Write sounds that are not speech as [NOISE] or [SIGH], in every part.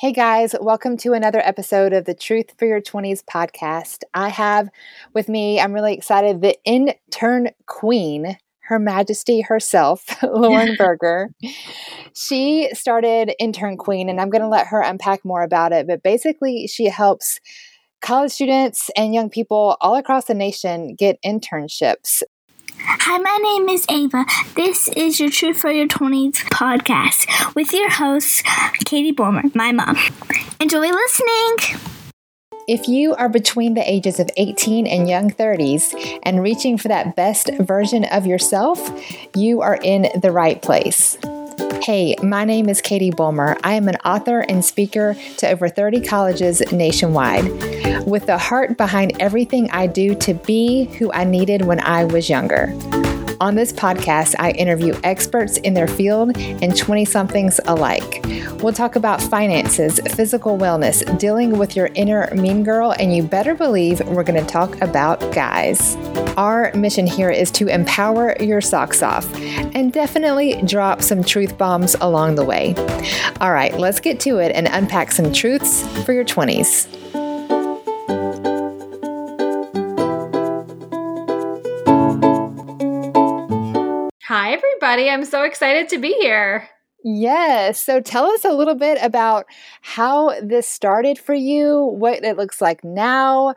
Hey guys, welcome to another episode of the Truth for Your 20s podcast. I have with me, I'm really excited, the intern queen, Her Majesty herself, [LAUGHS] Lauren [LAUGHS] Berger. She started Intern Queen, and I'm going to let her unpack more about it. But basically, she helps college students and young people all across the nation get internships. Hi, my name is Ava. This is your Truth for Your 20s podcast with your host, Katie Bulmer, my mom. Enjoy listening. If you are between the ages of 18 and young 30s and reaching for that best version of yourself, you are in the right place. Hey, my name is Katie Bulmer. I am an author and speaker to over 30 colleges nationwide, with the heart behind everything I do to be who I needed when I was younger. On this podcast, I interview experts in their field and 20 somethings alike. We'll talk about finances, physical wellness, dealing with your inner mean girl, and you better believe we're going to talk about guys. Our mission here is to empower your socks off and definitely drop some truth bombs along the way. All right, let's get to it and unpack some truths for your 20s. Hi, everybody. I'm so excited to be here. Yes. So tell us a little bit about how this started for you, what it looks like now.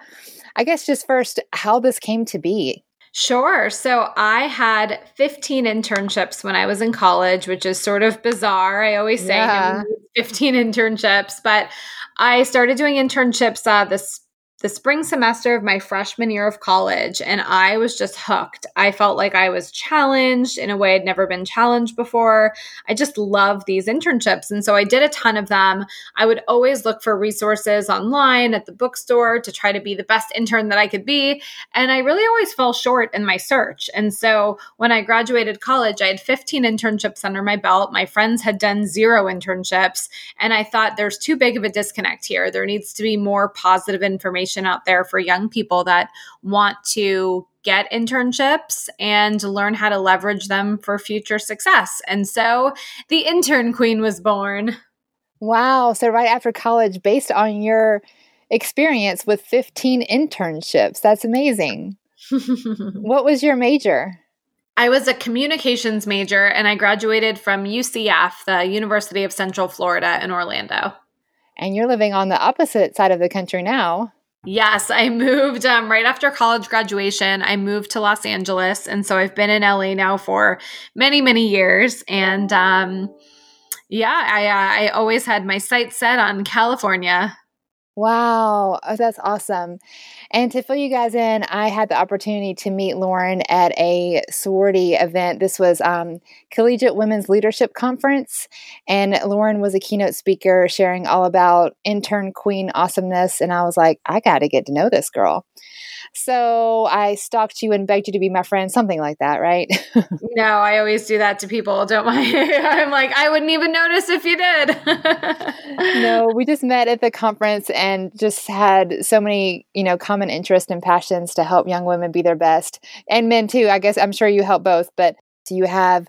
I guess just first, how this came to be. Sure. So I had 15 internships when I was in college, which is sort of bizarre. I always say yeah. 15 internships, but I started doing internships uh, this the spring semester of my freshman year of college, and I was just hooked. I felt like I was challenged in a way I'd never been challenged before. I just love these internships. And so I did a ton of them. I would always look for resources online at the bookstore to try to be the best intern that I could be. And I really always fell short in my search. And so when I graduated college, I had 15 internships under my belt. My friends had done zero internships. And I thought there's too big of a disconnect here. There needs to be more positive information information out there for young people that want to get internships and learn how to leverage them for future success. And so the intern queen was born. Wow. So, right after college, based on your experience with 15 internships, that's amazing. [LAUGHS] what was your major? I was a communications major and I graduated from UCF, the University of Central Florida in Orlando. And you're living on the opposite side of the country now. Yes, I moved um, right after college graduation. I moved to Los Angeles. And so I've been in LA now for many, many years. And um, yeah, I, uh, I always had my sights set on California. Wow, oh, that's awesome. And to fill you guys in, I had the opportunity to meet Lauren at a sorority event. This was um, Collegiate Women's Leadership Conference, and Lauren was a keynote speaker sharing all about intern queen awesomeness. And I was like, I got to get to know this girl. So I stalked you and begged you to be my friend, something like that, right? [LAUGHS] no, I always do that to people. Don't mind. [LAUGHS] I'm like, I wouldn't even notice if you did. [LAUGHS] no, we just met at the conference and just had so many, you know, common interests and passions to help young women be their best and men too. I guess I'm sure you help both, but you have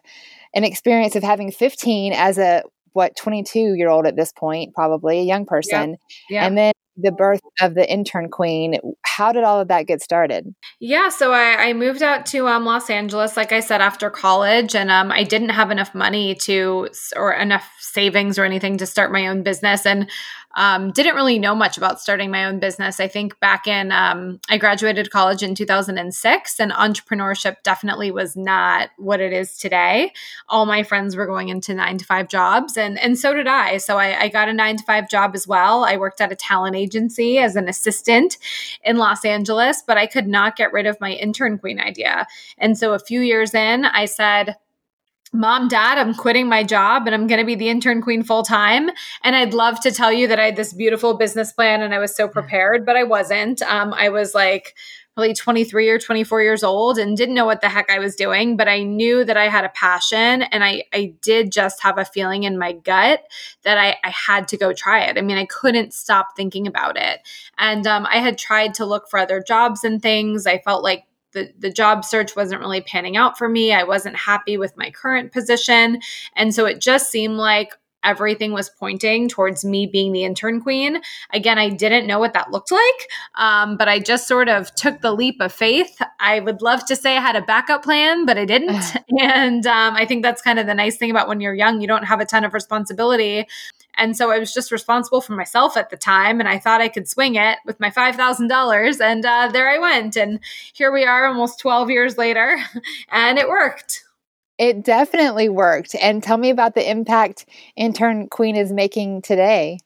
an experience of having 15 as a what 22 year old at this point probably a young person yep. Yep. and then the birth of the intern queen how did all of that get started? Yeah so i, I moved out to um, los angeles like i said after college and um, i didn't have enough money to or enough savings or anything to start my own business and um, didn't really know much about starting my own business. I think back in, um, I graduated college in 2006, and entrepreneurship definitely was not what it is today. All my friends were going into nine to five jobs, and, and so did I. So I, I got a nine to five job as well. I worked at a talent agency as an assistant in Los Angeles, but I could not get rid of my intern queen idea. And so a few years in, I said, mom, dad, I'm quitting my job and I'm going to be the intern queen full time. And I'd love to tell you that I had this beautiful business plan and I was so prepared, but I wasn't. Um, I was like, probably 23 or 24 years old and didn't know what the heck I was doing, but I knew that I had a passion and I, I did just have a feeling in my gut that I, I had to go try it. I mean, I couldn't stop thinking about it. And um, I had tried to look for other jobs and things. I felt like the, the job search wasn't really panning out for me. I wasn't happy with my current position. And so it just seemed like everything was pointing towards me being the intern queen. Again, I didn't know what that looked like, um, but I just sort of took the leap of faith. I would love to say I had a backup plan, but I didn't. [SIGHS] and um, I think that's kind of the nice thing about when you're young, you don't have a ton of responsibility. And so I was just responsible for myself at the time. And I thought I could swing it with my $5,000. And uh, there I went. And here we are almost 12 years later. [LAUGHS] And it worked. It definitely worked. And tell me about the impact Intern Queen is making today.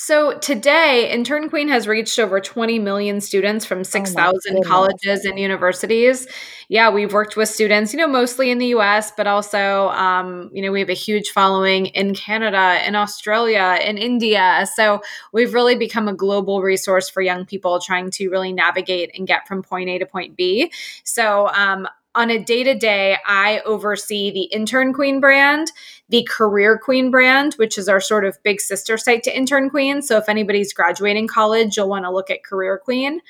So today, Intern Queen has reached over 20 million students from 6,000 oh colleges and universities. Yeah, we've worked with students, you know, mostly in the US, but also, um, you know, we have a huge following in Canada, in Australia, in India. So we've really become a global resource for young people trying to really navigate and get from point A to point B. So um, on a day to day, I oversee the Intern Queen brand, the Career Queen brand, which is our sort of big sister site to Intern Queen. So if anybody's graduating college, you'll want to look at Career Queen.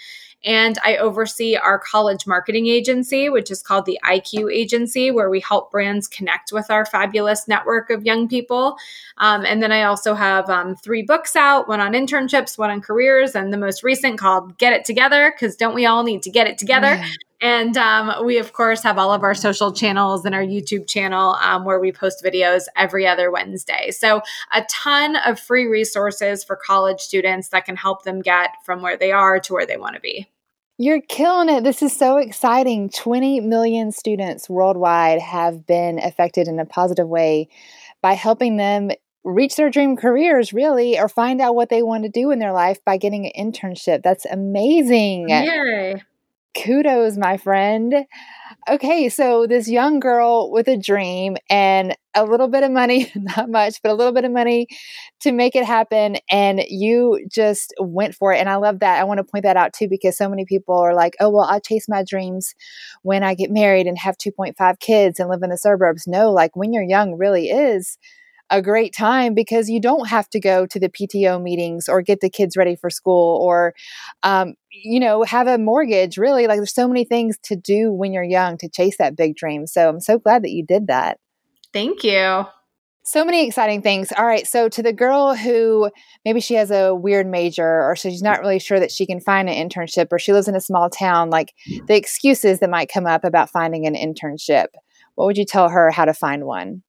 And I oversee our college marketing agency, which is called the IQ Agency, where we help brands connect with our fabulous network of young people. Um, and then I also have um, three books out one on internships, one on careers, and the most recent called Get It Together, because don't we all need to get it together? And um, we, of course, have all of our social channels and our YouTube channel um, where we post videos every other Wednesday. So, a ton of free resources for college students that can help them get from where they are to where they want to be. You're killing it. This is so exciting. 20 million students worldwide have been affected in a positive way by helping them reach their dream careers, really, or find out what they want to do in their life by getting an internship. That's amazing. Yay. Kudos, my friend. Okay, so this young girl with a dream and a little bit of money, [LAUGHS] not much, but a little bit of money to make it happen. And you just went for it. And I love that. I want to point that out too, because so many people are like, oh, well, I chase my dreams when I get married and have 2.5 kids and live in the suburbs. No, like when you're young, really is a great time because you don't have to go to the PTO meetings or get the kids ready for school or, um, you know, have a mortgage. Really, like there's so many things to do when you're young to chase that big dream. So I'm so glad that you did that. Thank you. So many exciting things. All right. So, to the girl who maybe she has a weird major or she's not really sure that she can find an internship or she lives in a small town, like the excuses that might come up about finding an internship, what would you tell her how to find one?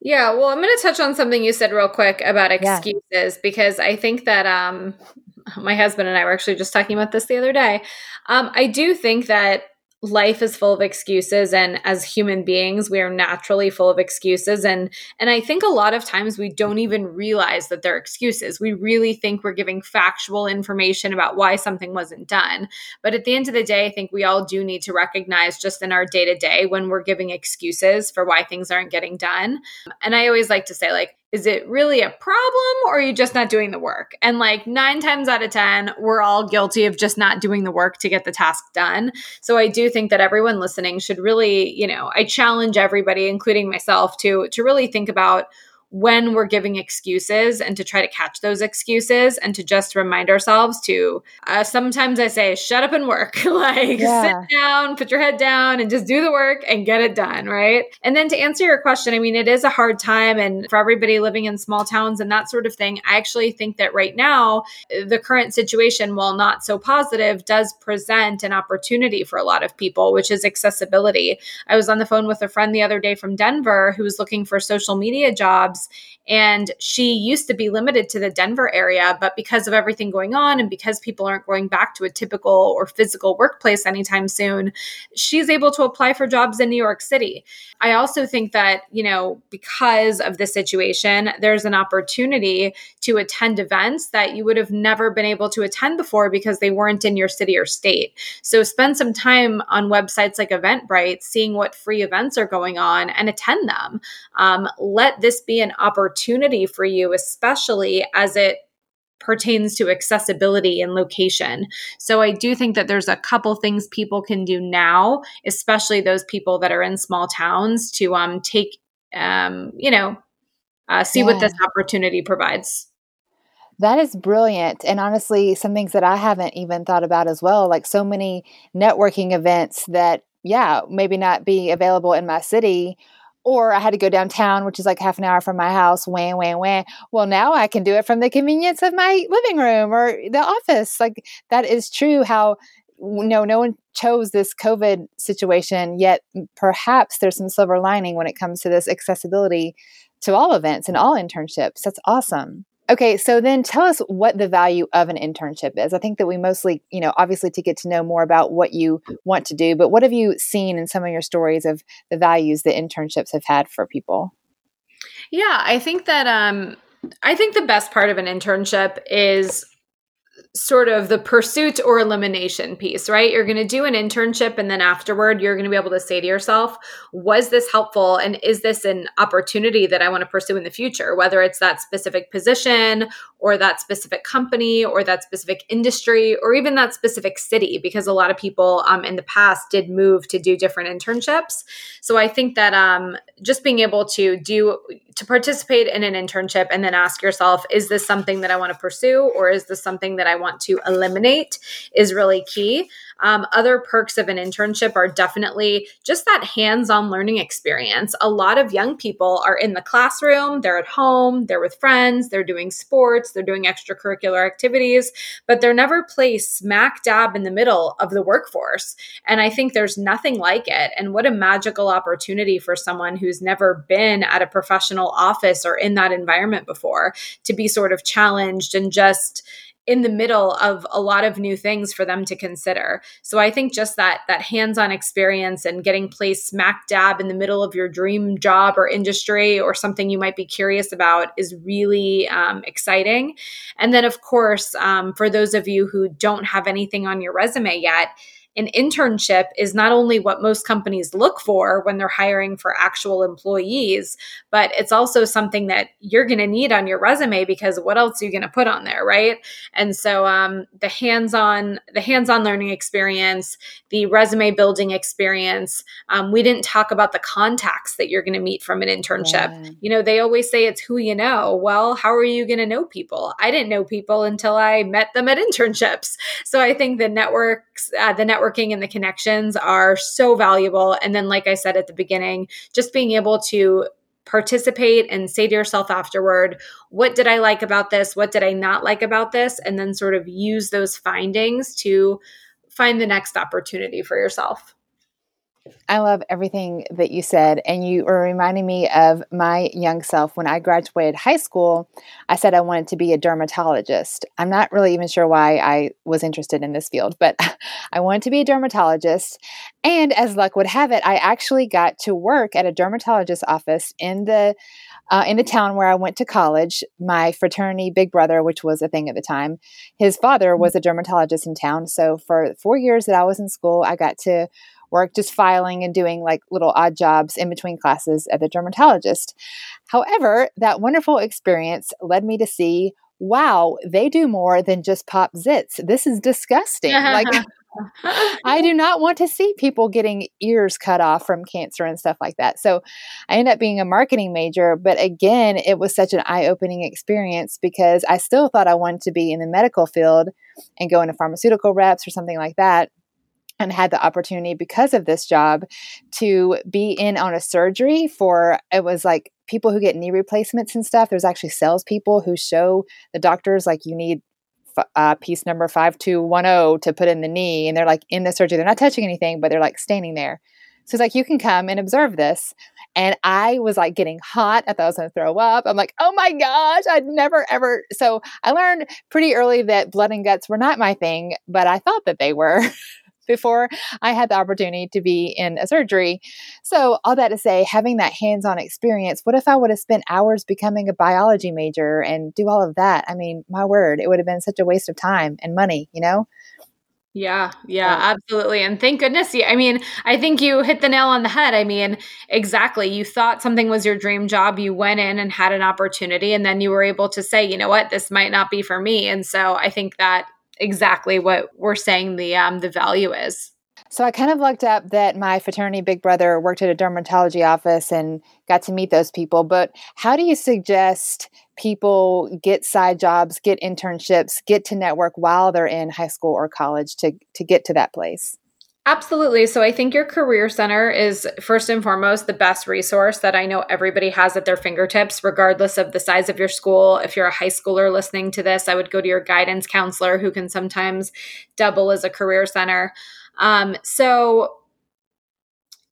Yeah, well, I'm going to touch on something you said real quick about excuses yeah. because I think that um, [LAUGHS] my husband and I were actually just talking about this the other day. Um, I do think that life is full of excuses and as human beings we are naturally full of excuses and and I think a lot of times we don't even realize that they're excuses. We really think we're giving factual information about why something wasn't done. But at the end of the day, I think we all do need to recognize just in our day-to-day when we're giving excuses for why things aren't getting done. And I always like to say like is it really a problem or are you just not doing the work? And like nine times out of 10, we're all guilty of just not doing the work to get the task done. So I do think that everyone listening should really, you know, I challenge everybody, including myself, to to really think about when we're giving excuses and to try to catch those excuses and to just remind ourselves to uh, sometimes i say shut up and work. [LAUGHS] Like yeah. sit down put your head down and just do the work and get it done right? And then to answer your question i mean it is a hard time and for everybody living in small towns and that sort of thing i actually think that right now the current situation while not so positive does present an opportunity for a lot of people which is accessibility. I was on the phone with a friend the other day from denver who was looking for social media jobs jobs. And she used to be limited to the Denver area, but because of everything going on and because people aren't going back to a typical or physical workplace anytime soon, she's able to apply for jobs in New York City. I also think that, you know, because of the situation, there's an opportunity to attend events that you would have never been able to attend before because they weren't in your city or state. So spend some time on websites like Eventbrite, seeing what free events are going on and attend them. Um, let this be an opportunity for you, especially as it pertains to accessibility and location. So I do think that there's a couple things people can do now, especially those people that are in small towns to um take um you know uh, see yeah. what this opportunity provides. That is brilliant. And honestly, some things that I haven't even thought about as well, like so many networking events that, yeah, maybe not be available in my city or I had to go downtown, which is like half an hour from my house, wham, wham, wham. Well, now I can do it from the convenience of my living room or the office. Like that is true how no, no one chose this COVID situation, yet perhaps there's some silver lining when it comes to this accessibility to all events and all internships. That's awesome. Okay, so then tell us what the value of an internship is. I think that we mostly, you know, obviously to get to know more about what you want to do, but what have you seen in some of your stories of the values that internships have had for people? Yeah, I think that um I think the best part of an internship is sort of the pursuit or elimination piece, right? You're going to do an internship and then afterward you're going to be able to say to yourself, was this helpful and is this an opportunity that I want to pursue in the future, whether it's that specific position or that specific company or that specific industry or even that specific city because a lot of people um, in the past did move to do different internships. So I think that um, just being able to do to participate in an internship and then ask yourself, is this something that I want to pursue or is this something that I want to eliminate is really key. Um, other perks of an internship are definitely just that hands on learning experience. A lot of young people are in the classroom, they're at home, they're with friends, they're doing sports, they're doing extracurricular activities, but they're never placed smack dab in the middle of the workforce. And I think there's nothing like it. And what a magical opportunity for someone who's never been at a professional office or in that environment before to be sort of challenged and just in the middle of a lot of new things for them to consider. So I think just that that hands-on experience and getting placed smack dab in the middle of your dream job or industry or something you might be curious about is really um, exciting. And then, of course, um, for those of you who don't have anything on your resume yet an internship is not only what most companies look for when they're hiring for actual employees, but it's also something that you're going to need on your resume because what else are you going to put on there, right? And so um, the hands-on, the hands-on learning experience, the resume building experience. Um, we didn't talk about the contacts that you're going to meet from an internship. Yeah. You know, they always say it's who you know. Well, how are you going to know people? I didn't know people until I met them at [LAUGHS] internships. So I think the networks, uh, the network networking and the connections are so valuable. And then, like I said at the beginning, just being able to participate and say to yourself afterward, what did I like about this? What did I not like about this? And then sort of use those findings to find the next opportunity for yourself. I love everything that you said. And you were reminding me of my young self. When I graduated high school, I said I wanted to be a dermatologist. I'm not really even sure why I was interested in this field, but [LAUGHS] I wanted to be a dermatologist. And as luck would have it, I actually got to work at a dermatologist's office in the uh, in the town where I went to college. My fraternity big brother, which was a thing at the time, his father was a dermatologist in town. So for four years that I was in school, I got to work just filing and doing like little odd jobs in between classes at the dermatologist. However, that wonderful experience led me to see wow, they do more than just pop zits. This is disgusting. [LAUGHS] like I do not want to see people getting ears cut off from cancer and stuff like that. So I ended up being a marketing major, but again, it was such an eye-opening experience because I still thought I wanted to be in the medical field and go into pharmaceutical reps or something like that and had the opportunity because of this job to be in on a surgery for it was like people who get knee replacements and stuff. There's actually salespeople who show the doctors like you need uh, piece number 5210 to put in the knee and they're like in the surgery. They're not touching anything but they're like standing there. So it's like you can come and observe this. And i was like getting hot. I thought i was going to throw up. I'm like oh my gosh i'd never ever. So i learned pretty early that blood and guts were not my thing but i thought that they were [LAUGHS] before I had the opportunity to be in a surgery. So, all that to say, having that hands on experience, what if I would have spent hours becoming a biology major and do all of that? I mean, my word, it would have been such a waste of time and money, you know? Yeah, yeah, absolutely. And thank goodness. I mean, I think you hit the nail on the head. I mean, exactly. You thought something was your dream job. You went in and had an opportunity, and then you were able to say, you know what, this might not be for me. And so I think that exactly what we're saying the um, the value is. So I kind of looked up that my fraternity big brother worked at a dermatology office and got to meet those people. But how do you suggest people get side jobs, get internships, get to network while they're in high school or college to to get to that place? Absolutely. So I think your career center is first and foremost the best resource that I know everybody has at their fingertips, regardless of the size of your school. If you're a high schooler listening to this, I would go to your guidance counselor who can sometimes double as a career center. Um, so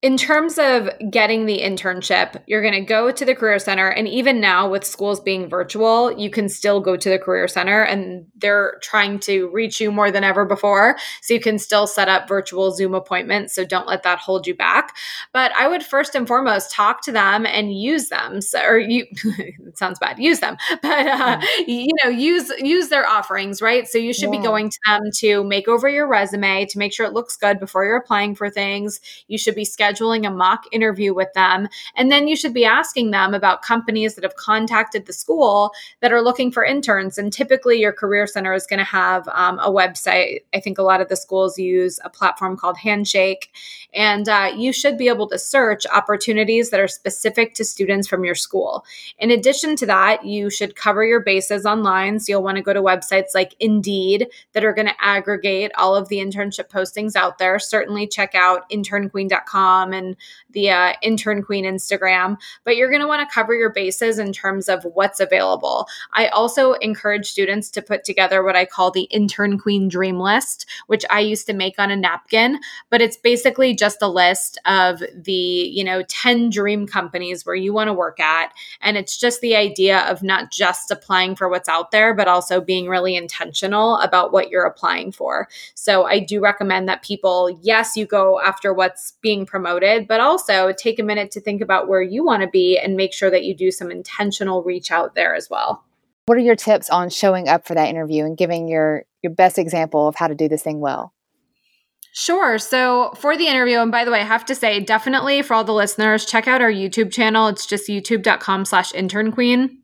in terms of getting the internship, you're going to go to the Career Center. And even now, with schools being virtual, you can still go to the Career Center and they're trying to reach you more than ever before. So you can still set up virtual Zoom appointments. So don't let that hold you back. But I would first and foremost talk to them and use them. So, or you, it [LAUGHS] sounds bad, use them, [LAUGHS] but, uh, you know, use, use their offerings, right? So you should yeah. be going to them to make over your resume to make sure it looks good before you're applying for things. You should be scheduling scheduling a mock interview with them. And then you should be asking them about companies that have contacted the school that are looking for interns. And typically, your career center is going to have um, a website. I think a lot of the schools use a platform called Handshake. And uh, you should be able to search opportunities that are specific to students from your school. In addition to that, you should cover your bases online. So you'll want to go to websites like Indeed that are going to aggregate all of the internship postings out there. Certainly check out internqueen.com and the uh, Intern Queen Instagram, but you're going to want to cover your bases in terms of what's available. I also encourage students to put together what I call the Intern Queen Dream List, which I used to make on a napkin, but it's basically just a list of the, you know, 10 dream companies where you want to work at. And it's just the idea of not just applying for what's out there, but also being really intentional about what you're applying for. So I do recommend that people, yes, you go after what's being promoted, but also take a minute to think about where you want to be and make sure that you do some intentional reach out there as well. What are your tips on showing up for that interview and giving your your best example of how to do this thing well? Sure. So for the interview, and by the way, I have to say, definitely for all the listeners, check out our YouTube channel. It's just youtube.com slash intern queen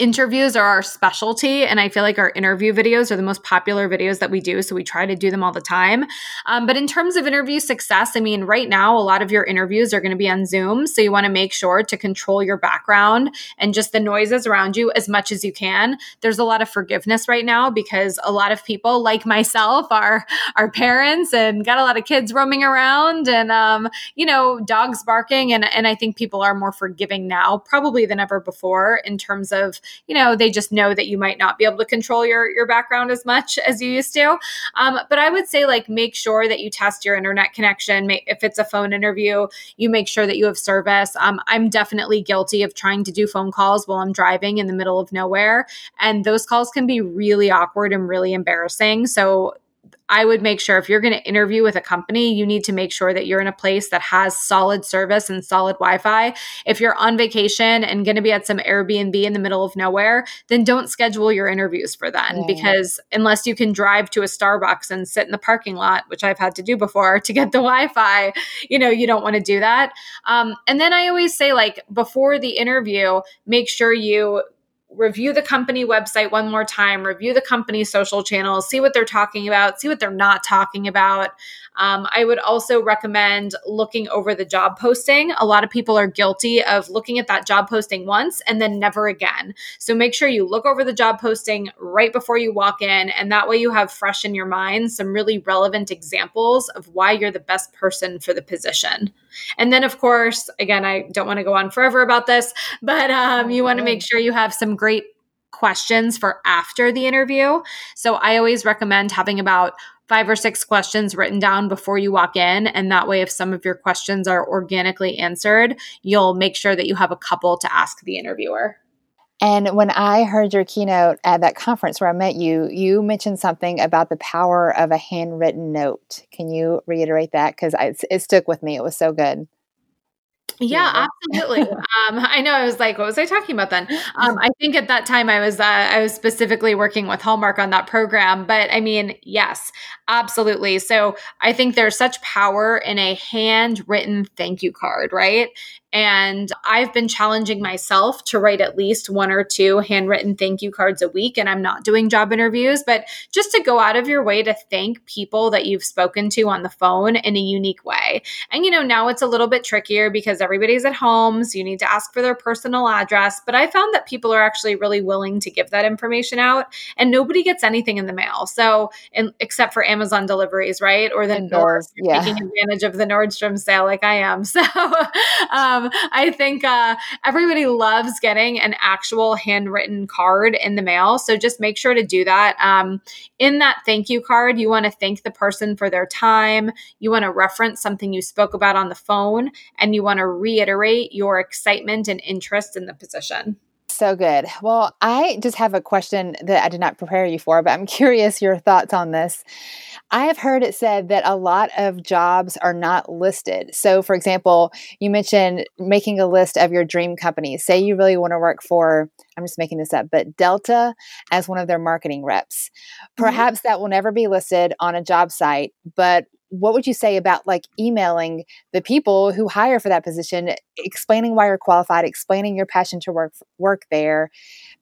interviews are our specialty and i feel like our interview videos are the most popular videos that we do so we try to do them all the time. Um, but in terms of interview success i mean right now a lot of your interviews are going to be on zoom so you want to make sure to control your background and just the noises around you as much as you can. There's a lot of forgiveness right now because a lot of people like myself are are parents and got a lot of kids roaming around and um, you know dogs barking and, and i think people are more forgiving now probably than ever before in terms of you know, they just know that you might not be able to control your your background as much [LAUGHS] as you used to. Um, but I would say like make sure that you test your internet connection. If it's a phone interview, you make sure that you have service. Um, I'm definitely guilty of trying to do phone calls while I'm driving in the middle of nowhere, and those calls can be really awkward and really embarrassing. So I would make sure if you're going to interview with a company, you need to make sure that you're in a place that has solid service and solid Wi Fi. If you're on vacation and going to be at some Airbnb in the middle of nowhere, then don't schedule your interviews for then yeah. because unless you can drive to a Starbucks and sit in the parking lot, which I've had to do before [LAUGHS] to get the Wi Fi, you know, you don't want to do that. Um, and then I always say, like, before the interview, make sure you review the company website one more time, review the company social channels, see what they're talking about, see what they're not talking about. Um, I would also recommend looking over the job posting. A lot of people are guilty of looking at that job posting once and then never again. So make sure you look over the job posting right before you walk in, and that way you have fresh in your mind some really relevant examples of why you're the best person for the position. And then, of course, again, I don't want to go on forever about this, but um, you want to make sure you have some great questions for after the interview. So I always recommend having about five or six questions written down before you walk in. And that way, if some of your questions are organically answered, you'll make sure that you have a couple to ask the interviewer. And when I heard your keynote at that conference where I met you, you mentioned something about the power of a handwritten note. Can you reiterate that? Because it stuck with me. It was so good. Yeah, absolutely. [LAUGHS] um, I know. I was like, what was I talking about then? Um, I think at that time I was uh, I was specifically working with Hallmark on that program. But I mean, yes, absolutely. So I think there's such power in a handwritten thank you card, right? And I've been challenging myself to write at least one or two handwritten thank you cards a week. And I'm not doing job interviews, but just to go out of your way to thank people that you've spoken to on the phone in a unique way. And, you know, now it's a little bit trickier because everybody's at home. So you need to ask for their personal address. But I found that people are actually really willing to give that information out and nobody gets anything in the mail. So, in, except for Amazon deliveries, right? Or the Nord, yeah. taking advantage of the Nordstrom sale like I am. [LAUGHS] So, [LAUGHS] um, I think uh, everybody loves getting an actual handwritten card in the mail. So just make sure to do that. Um, in that thank you card, you want to thank the person for their time. You want to reference something you spoke about on the phone, and you want to reiterate your excitement and interest in the position. So good. Well, I just have a question that I did not prepare you for, but I'm [LAUGHS] curious your thoughts on this. I have heard it said that a lot of jobs are not listed. So, for example, you mentioned making a list of your dream companies. Say you really want to work for, I'm just making this up, but Delta as one of their marketing reps. Mm-hmm. Perhaps mm-hmm. that will never be listed on a job site, but what would you say about like emailing the people who hire for that position explaining why you're qualified explaining your passion to work work there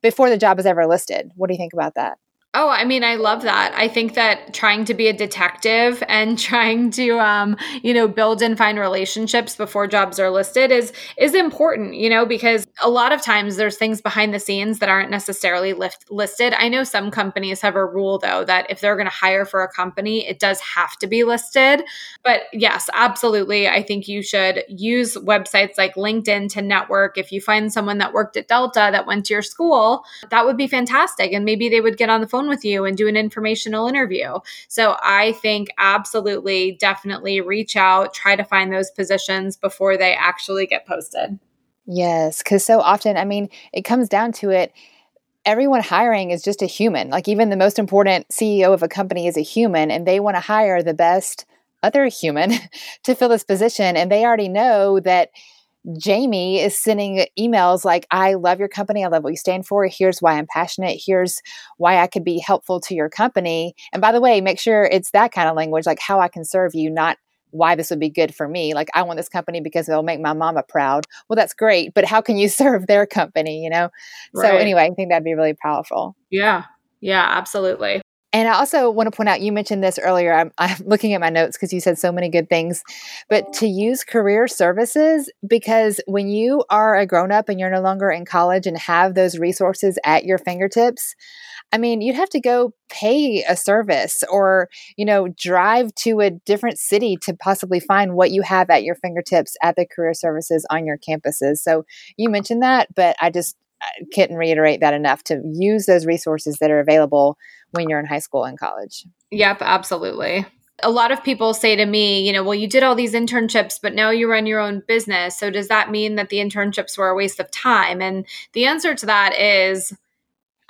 before the job is ever listed? What do you think about that Oh, I mean, I love that. I think that trying to be a detective [LAUGHS] and trying to, um, you know, build and find relationships before jobs are listed is is important. You know, because a lot of times there's things behind the scenes that aren't necessarily lift, listed. I know some companies have a rule though that if they're going to hire for a company, it does have to be listed. But yes, absolutely, I think you should use websites like LinkedIn to network. If you find someone that worked at Delta that went to your school, that would be fantastic, and maybe they would get on the phone phone with you and do an informational interview. So I think absolutely, definitely reach out, try to find those positions before they actually get posted. Yes, because so often, I mean, it comes down to it everyone hiring is just a human. Like even the most important CEO of a company is a human and they want to hire the best other human [LAUGHS] to fill this position and they already know that Jamie is sending emails like, I love your company. I love what you stand for. Here's why I'm passionate. Here's why I could be helpful to your company. And by the way, make sure it's that kind of language, like how I can serve you, not why this would be good for me. Like, I want this company because it'll make my mama proud. Well, that's great, but how can you [LAUGHS] serve their company, you know? Right. So, anyway, I think that'd be really powerful. Yeah. Yeah, absolutely. And I also want to point out, you mentioned this earlier. I'm, [LAUGHS] I'm looking at my notes because you said so many good things, but to use career services, because when you are a grown up and you're no longer in college and have those resources at your fingertips, I mean, you'd have to go pay a service or, you know, drive to a different city to possibly find what you have at your fingertips at the career services on your campuses. So you mentioned that, but I just couldn't reiterate that enough to use those resources that are available when you're in high school and college. Yep, absolutely. A lot of people say to me, you know, well, you did all these internships, but now you run your own business. So does that mean that the internships were a waste of time? And the answer to that is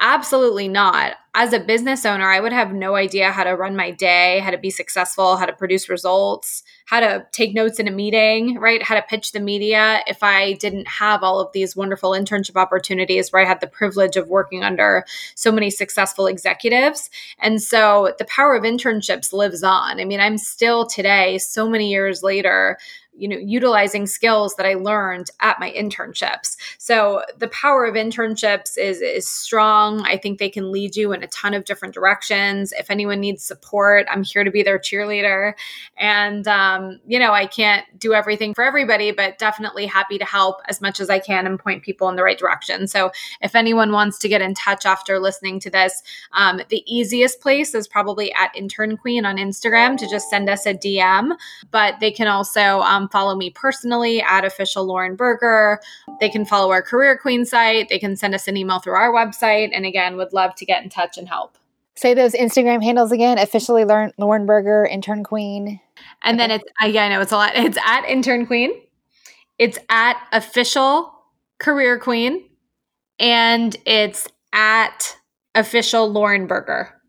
Absolutely not. As a business owner, I would have no idea how to run my day, how to be successful, how to produce results, how to take notes in a meeting, right? How to pitch the media if I didn't have all of these wonderful internship opportunities where I had the privilege of working under so many successful executives. And so the power of internships lives on. I mean, I'm still today, so many years later, you know utilizing skills that i learned at my internships so the power of internships is is strong i think they can lead you in a ton of different directions if anyone needs support i'm here to be their cheerleader and um, you know i can't do everything for everybody but definitely happy to help as much as i can and point people in the right direction so if anyone wants to get in touch after listening to this um, the easiest place is probably at intern queen on instagram to just send us a dm but they can also um, um, follow me personally at official Lauren Berger. They can follow our Career Queen site. They can send us an email through our website. And again, would love to get in touch and help. Say those Instagram handles again. Officially learn Lauren Berger, Intern Queen. And then it's uh, yeah, I know it's a lot. It's at Intern Queen. It's at official Career Queen, and it's at official Lauren Berger.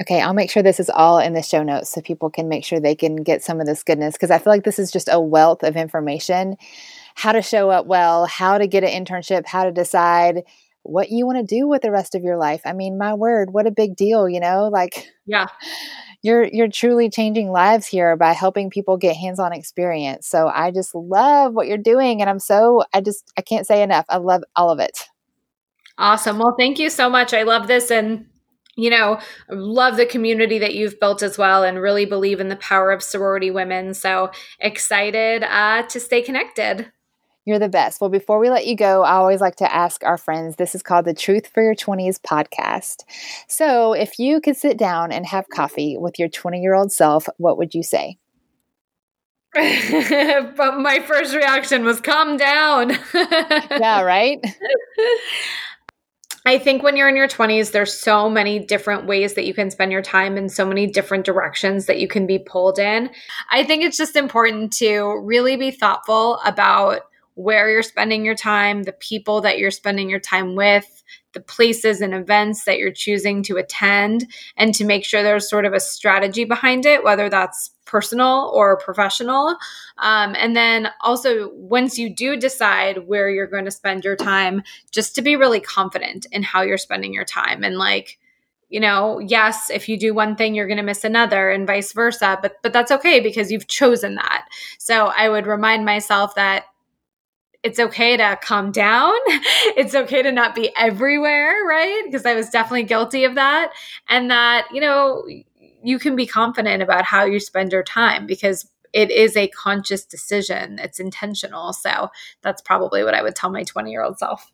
Okay, I'll make sure this is all in the show notes so people can make sure they can get some of this goodness because I feel like this is just a wealth of information. How to show up well, how to get an internship, how to decide what you want to do with the rest of your life. I mean, my word, what a big deal, you know? Like, yeah. you're you're truly changing lives here by helping people get hands-on experience. So I just love what you're doing and I'm so I just I can't say enough. I love all of it. Awesome. Well, thank you so much. I love this and you know, love the community that you've built as well and really believe in the power of sorority women. So excited uh, to stay connected. You're the best. Well, before we let you go, I always like to ask our friends this is called the Truth for Your 20s podcast. So, if you could sit down and have coffee with your 20 year old self, what would you say? [LAUGHS] but my first reaction was calm down. [LAUGHS] yeah, right? I think when you're in your 20s, there's so many different ways that you can spend your time and so many different directions that you can be pulled in. I think it's just important to really be thoughtful about where you're spending your time, the people that you're spending your time with, the places and events that you're choosing to attend, and to make sure there's sort of a strategy behind it, whether that's personal or professional. Um, and then also, once you do decide where you're going to spend your time, just to be really confident in how you're spending your time and like, you know yes if you do one thing you're going to miss another and vice versa but but that's okay because you've chosen that so i would remind myself that it's okay to calm down. [LAUGHS] It's okay to not be everywhere, right? Because I was definitely guilty of that. And that, you know, you can be confident about how you spend your time because it is a conscious decision. It's intentional. So that's probably what I would tell my 20 year old self.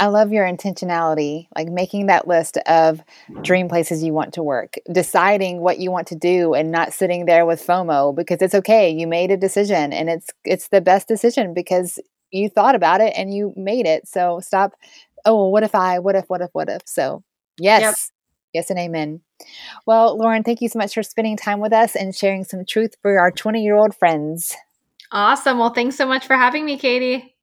I love your intentionality, like making that list of dream places you want to work, deciding what you want to do and not sitting there with FOMO because it's okay. You made a decision and it's it's the best decision because you thought about it and you made it. So stop. Oh, what if I, what if, what if, what if? So, yes. Yep. Yes and amen. Well, Lauren, thank you so much for spending time with us and sharing some truth for our 20 year old friends. Awesome. Well, thanks so much for having me, Katie.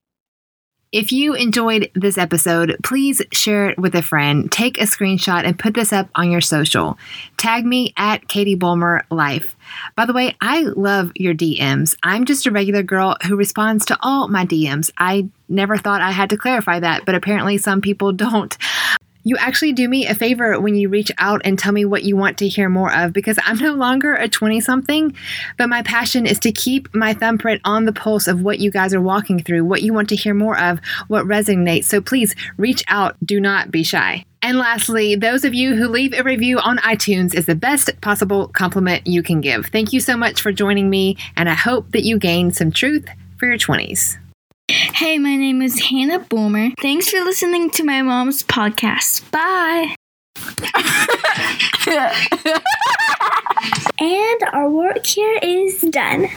If you enjoyed this episode, please share it with a friend. Take a screenshot and put this up on your social. Tag me at Katie Bulmer Life. By the way, I love your DMs. I'm just a regular girl who responds to all my DMs. I never thought I had to clarify that, but apparently some people [LAUGHS] don't you actually do me a favor when you reach out and tell me what you want to hear more of because I'm no longer a 20 something, but my passion is to keep my thumbprint on the pulse of what you guys are walking through, what you want to hear more of, what resonates. So please reach out. Do not be shy. And lastly, those of you who leave a review on iTunes is the best possible compliment you can give. Thank you so much for joining me, and I hope that you gain some truth for your 20s. Hey, my name is Hannah Bulmer. Thanks for listening to my mom's podcast. Bye. [LAUGHS] and our work here is done.